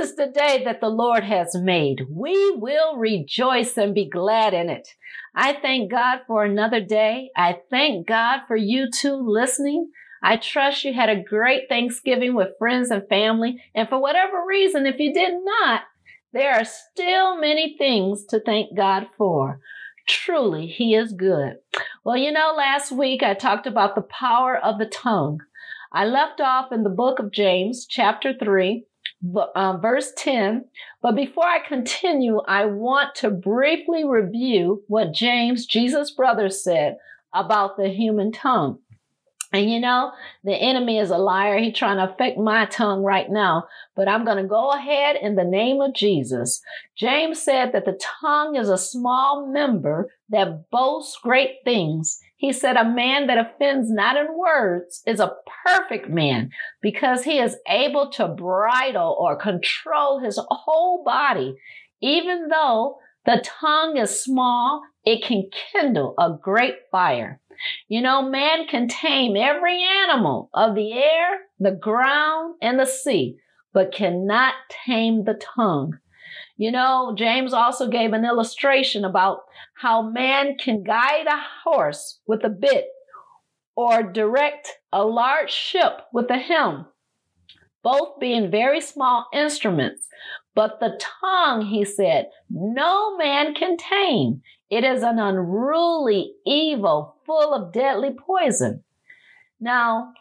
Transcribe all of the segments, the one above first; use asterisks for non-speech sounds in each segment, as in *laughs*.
Is the day that the Lord has made. We will rejoice and be glad in it. I thank God for another day. I thank God for you too listening. I trust you had a great Thanksgiving with friends and family. And for whatever reason, if you did not, there are still many things to thank God for. Truly, He is good. Well, you know, last week I talked about the power of the tongue. I left off in the book of James, chapter 3, uh, verse 10. But before I continue, I want to briefly review what James, Jesus' brother, said about the human tongue. And you know, the enemy is a liar. He's trying to affect my tongue right now. But I'm going to go ahead in the name of Jesus. James said that the tongue is a small member that boasts great things. He said, A man that offends not in words is a perfect man because he is able to bridle or control his whole body. Even though the tongue is small, it can kindle a great fire. You know, man can tame every animal of the air, the ground, and the sea, but cannot tame the tongue. You know, James also gave an illustration about how man can guide a horse with a bit or direct a large ship with a helm, both being very small instruments. But the tongue, he said, no man can tame. It is an unruly evil full of deadly poison. Now,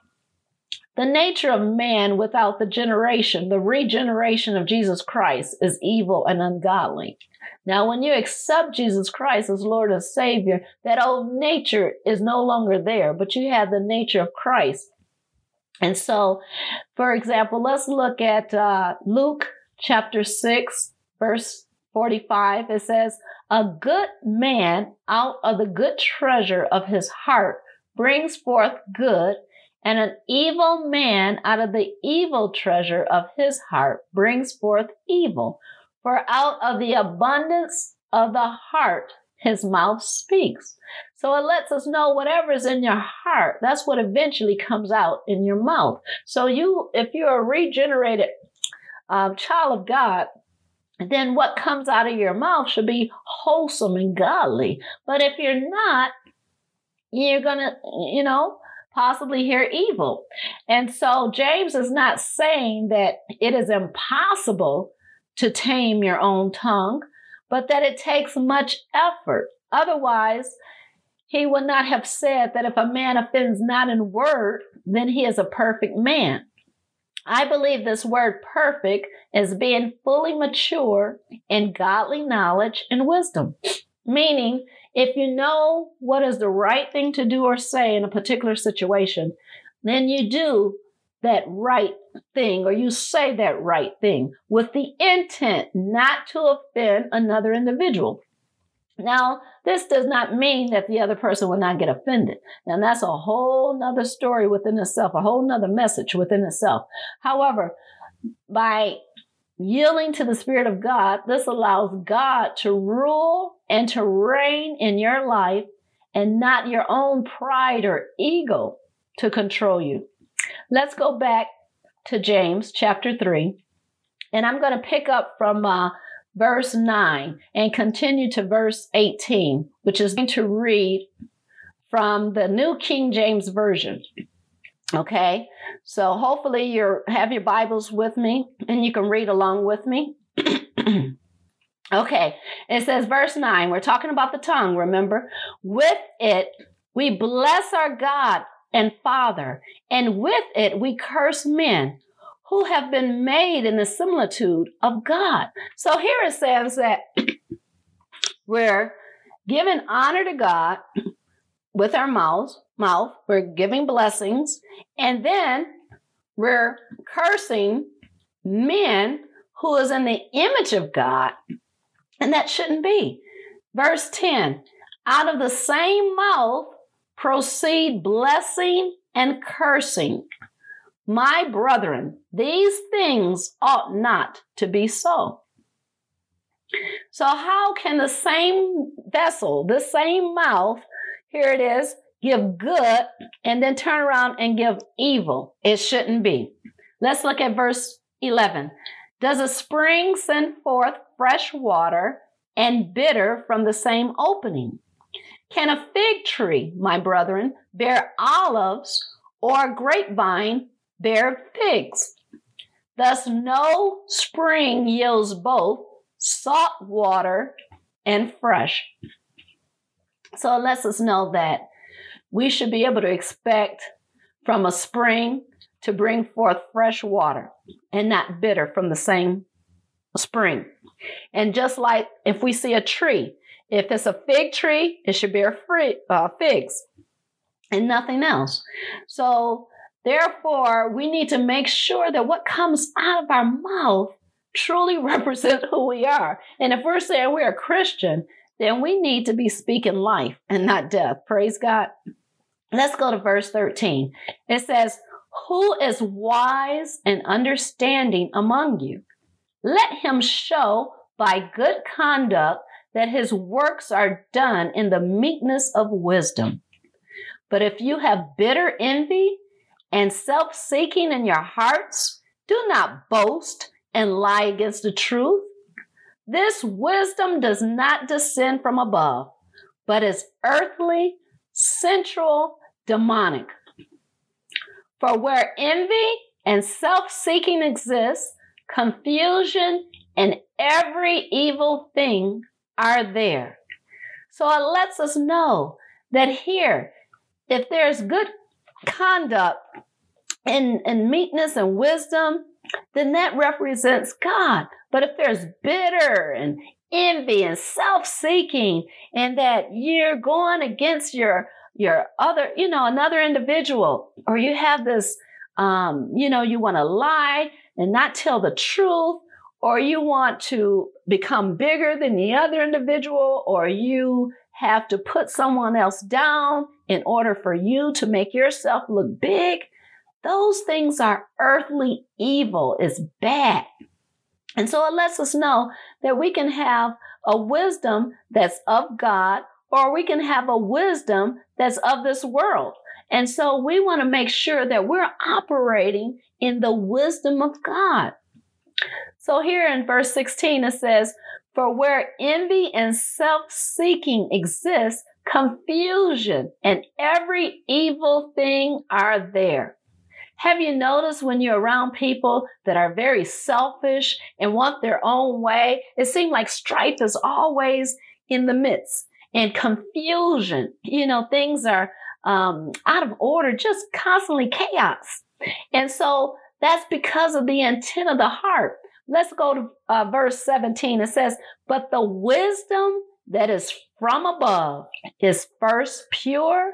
the nature of man without the generation, the regeneration of Jesus Christ, is evil and ungodly. Now, when you accept Jesus Christ as Lord and Savior, that old nature is no longer there, but you have the nature of Christ. And so, for example, let's look at uh, Luke chapter 6, verse 45. It says, A good man out of the good treasure of his heart brings forth good, and an evil man out of the evil treasure of his heart brings forth evil. For out of the abundance of the heart, his mouth speaks. So it lets us know whatever is in your heart, that's what eventually comes out in your mouth. So you, if you're a regenerated uh, child of God, then what comes out of your mouth should be wholesome and godly. But if you're not, you're gonna, you know, possibly hear evil. And so James is not saying that it is impossible to tame your own tongue, but that it takes much effort. Otherwise, he would not have said that if a man offends not in word, then he is a perfect man. I believe this word perfect is being fully mature in godly knowledge and wisdom. Meaning, if you know what is the right thing to do or say in a particular situation, then you do that right thing or you say that right thing with the intent not to offend another individual. Now, this does not mean that the other person will not get offended. And that's a whole nother story within itself, a whole nother message within itself. However, by Yielding to the Spirit of God, this allows God to rule and to reign in your life and not your own pride or ego to control you. Let's go back to James chapter 3, and I'm going to pick up from uh, verse 9 and continue to verse 18, which is going to read from the New King James Version. Okay, so hopefully you have your Bibles with me and you can read along with me. *clears throat* okay, it says, verse 9, we're talking about the tongue, remember? With it, we bless our God and Father, and with it, we curse men who have been made in the similitude of God. So here it says that *clears throat* we're giving honor to God with our mouths, mouth, we're giving blessings, and then we're cursing men who is in the image of God And that shouldn't be. Verse 10 Out of the same mouth proceed blessing and cursing. My brethren, these things ought not to be so. So, how can the same vessel, the same mouth, here it is, give good and then turn around and give evil? It shouldn't be. Let's look at verse 11. Does a spring send forth fresh water and bitter from the same opening? Can a fig tree, my brethren, bear olives or a grapevine bear figs? Thus, no spring yields both salt water and fresh. So it lets us know that we should be able to expect from a spring to bring forth fresh water and not bitter from the same spring. And just like if we see a tree, if it's a fig tree, it should bear free, uh, figs and nothing else. So, therefore, we need to make sure that what comes out of our mouth truly *laughs* represents who we are. And if we're saying we're a Christian, then we need to be speaking life and not death. Praise God. Let's go to verse 13. It says, Who is wise and understanding among you? Let him show by good conduct that his works are done in the meekness of wisdom. But if you have bitter envy and self seeking in your hearts, do not boast and lie against the truth. This wisdom does not descend from above, but is earthly, sensual, demonic. For where envy and self seeking exists, confusion and every evil thing are there. So it lets us know that here, if there's good conduct and, and meekness and wisdom, then that represents God. But if there's bitter and envy and self-seeking and that you're going against your your other, you know, another individual, or you have this um, you know, you want to lie and not tell the truth, or you want to become bigger than the other individual, or you have to put someone else down in order for you to make yourself look big. Those things are earthly evil, it's bad. And so it lets us know that we can have a wisdom that's of God, or we can have a wisdom that's of this world. And so we want to make sure that we're operating in the wisdom of God. So here in verse 16, it says, For where envy and self seeking exist, confusion and every evil thing are there. Have you noticed when you're around people that are very selfish and want their own way? It seems like strife is always in the midst and confusion. You know, things are um, out of order, just constantly chaos. And so that's because of the intent of the heart. Let's go to uh, verse 17. It says, But the wisdom that is from above is first pure,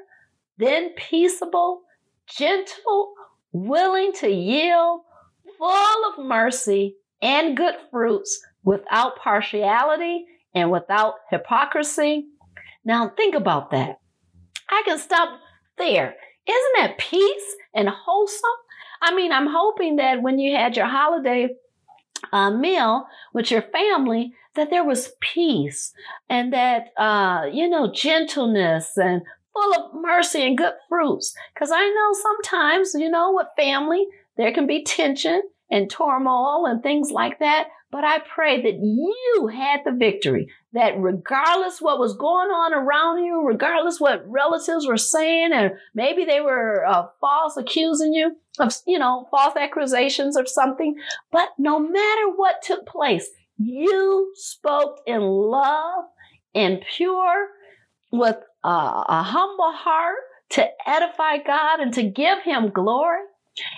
then peaceable, gentle, willing to yield, full of mercy and good fruits, without partiality and without hypocrisy. Now, think about that. I can stop there. Isn't that peace and wholesome? I mean, I'm hoping that when you had your holiday uh, meal with your family, that there was peace and that, uh, you know, gentleness and full of mercy and good fruits. Because I know sometimes, you know, with family, there can be tension and turmoil and things like that. But I pray that you had the victory, that regardless what was going on around you, regardless what relatives were saying, and maybe they were uh, false accusing you of, you know, false accusations or something, but no matter what took place, you spoke in love and pure with a humble heart to edify God and to give Him glory.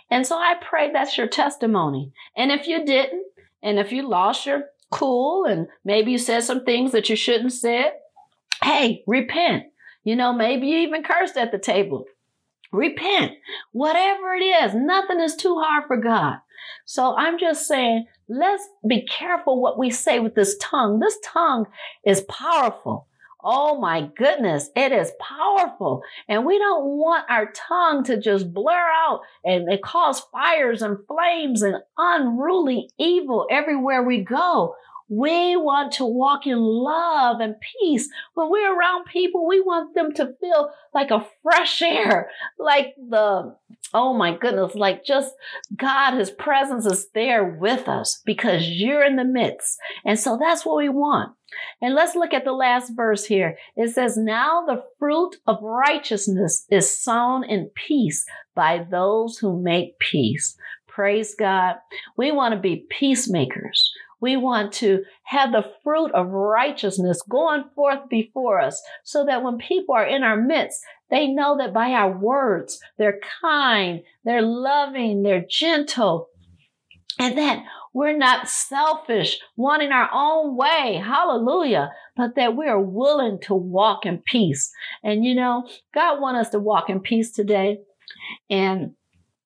And so I pray that's your testimony. And if you didn't, and if you lost your cool and maybe you said some things that you shouldn't said, hey, repent. You know, maybe you even cursed at the table. Repent. Whatever it is, nothing is too hard for God. So I'm just saying, let's be careful what we say with this tongue. This tongue is powerful. Oh my goodness, it is powerful. And we don't want our tongue to just blur out and it cause fires and flames and unruly evil everywhere we go. We want to walk in love and peace. When we're around people, we want them to feel like a fresh air, *laughs* like the, oh my goodness, like just God, His presence is there with us because you're in the midst. And so that's what we want. And let's look at the last verse here. It says, Now the fruit of righteousness is sown in peace by those who make peace. Praise God. We want to be peacemakers. We want to have the fruit of righteousness going forth before us so that when people are in our midst, they know that by our words, they're kind, they're loving, they're gentle, and that we're not selfish, wanting our own way. Hallelujah. But that we are willing to walk in peace. And you know, God wants us to walk in peace today. And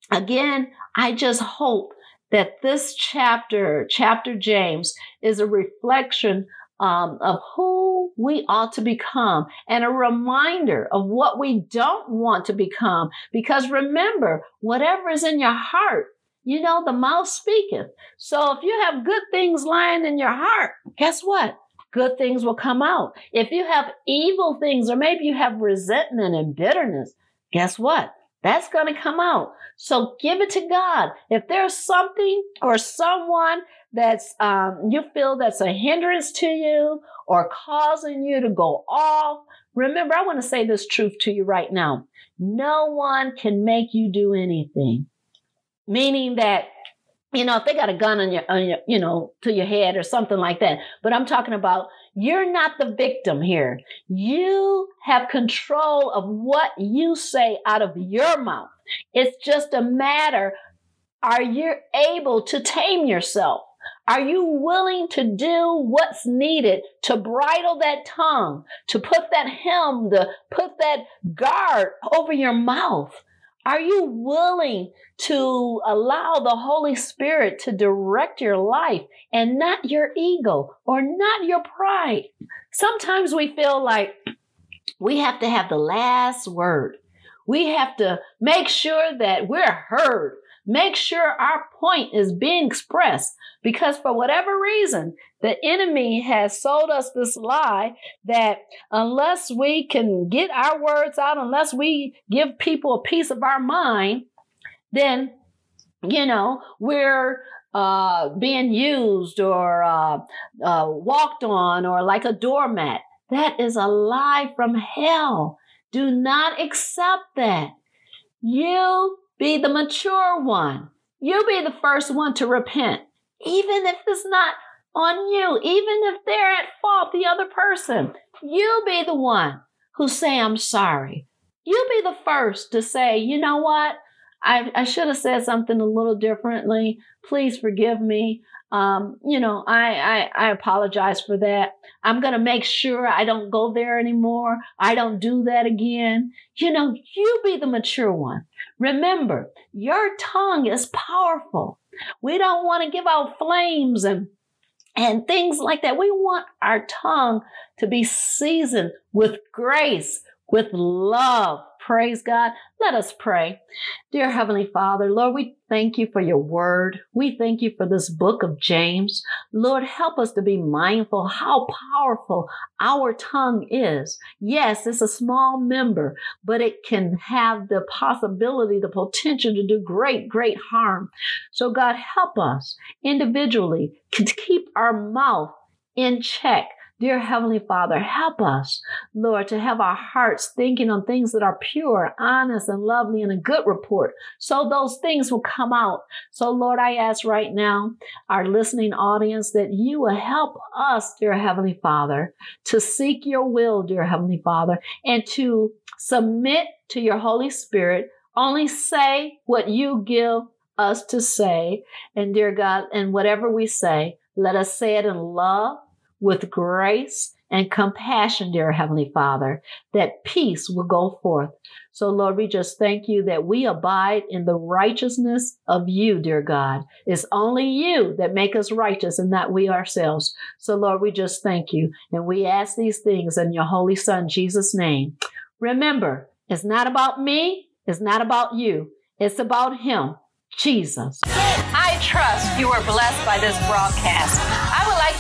again, I just hope that this chapter, chapter James, is a reflection um, of who we ought to become and a reminder of what we don't want to become. Because remember, whatever is in your heart, you know, the mouth speaketh. So if you have good things lying in your heart, guess what? Good things will come out. If you have evil things, or maybe you have resentment and bitterness, guess what? That's going to come out. So give it to God. If there's something or someone that's um, you feel that's a hindrance to you or causing you to go off, remember, I want to say this truth to you right now. No one can make you do anything. Meaning that you know, if they got a gun on your, on your, you know, to your head or something like that. But I'm talking about you're not the victim here. You have control of what you say out of your mouth. It's just a matter are you able to tame yourself? Are you willing to do what's needed to bridle that tongue, to put that hem, to put that guard over your mouth? Are you willing to allow the Holy Spirit to direct your life and not your ego or not your pride? Sometimes we feel like we have to have the last word. We have to make sure that we're heard. Make sure our point is being expressed because for whatever reason, the enemy has sold us this lie that unless we can get our words out, unless we give people a piece of our mind, then, you know, we're uh, being used or uh, uh, walked on or like a doormat. That is a lie from hell. Do not accept that. You be the mature one. You be the first one to repent even if it's not on you, even if they're at fault, the other person, you be the one who say, I'm sorry. You be the first to say, you know what? I, I should have said something a little differently. Please forgive me. Um, you know, I, I, I apologize for that. I'm going to make sure I don't go there anymore. I don't do that again. You know, you be the mature one. Remember, your tongue is powerful. We don't want to give out flames and and things like that. We want our tongue to be seasoned with grace, with love, Praise God. Let us pray. Dear Heavenly Father, Lord, we thank you for your word. We thank you for this book of James. Lord, help us to be mindful how powerful our tongue is. Yes, it's a small member, but it can have the possibility, the potential to do great, great harm. So God, help us individually to keep our mouth in check Dear Heavenly Father, help us, Lord, to have our hearts thinking on things that are pure, honest, and lovely, and a good report. So those things will come out. So, Lord, I ask right now, our listening audience, that you will help us, dear Heavenly Father, to seek your will, dear Heavenly Father, and to submit to your Holy Spirit. Only say what you give us to say. And dear God, and whatever we say, let us say it in love with grace and compassion, dear Heavenly Father, that peace will go forth. So, Lord, we just thank you that we abide in the righteousness of you, dear God. It's only you that make us righteous and not we ourselves. So, Lord, we just thank you. And we ask these things in your Holy Son, Jesus' name. Remember, it's not about me. It's not about you. It's about him. Jesus. I trust you are blessed by this broadcast.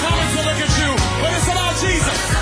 comments will look at you, but it's about Jesus.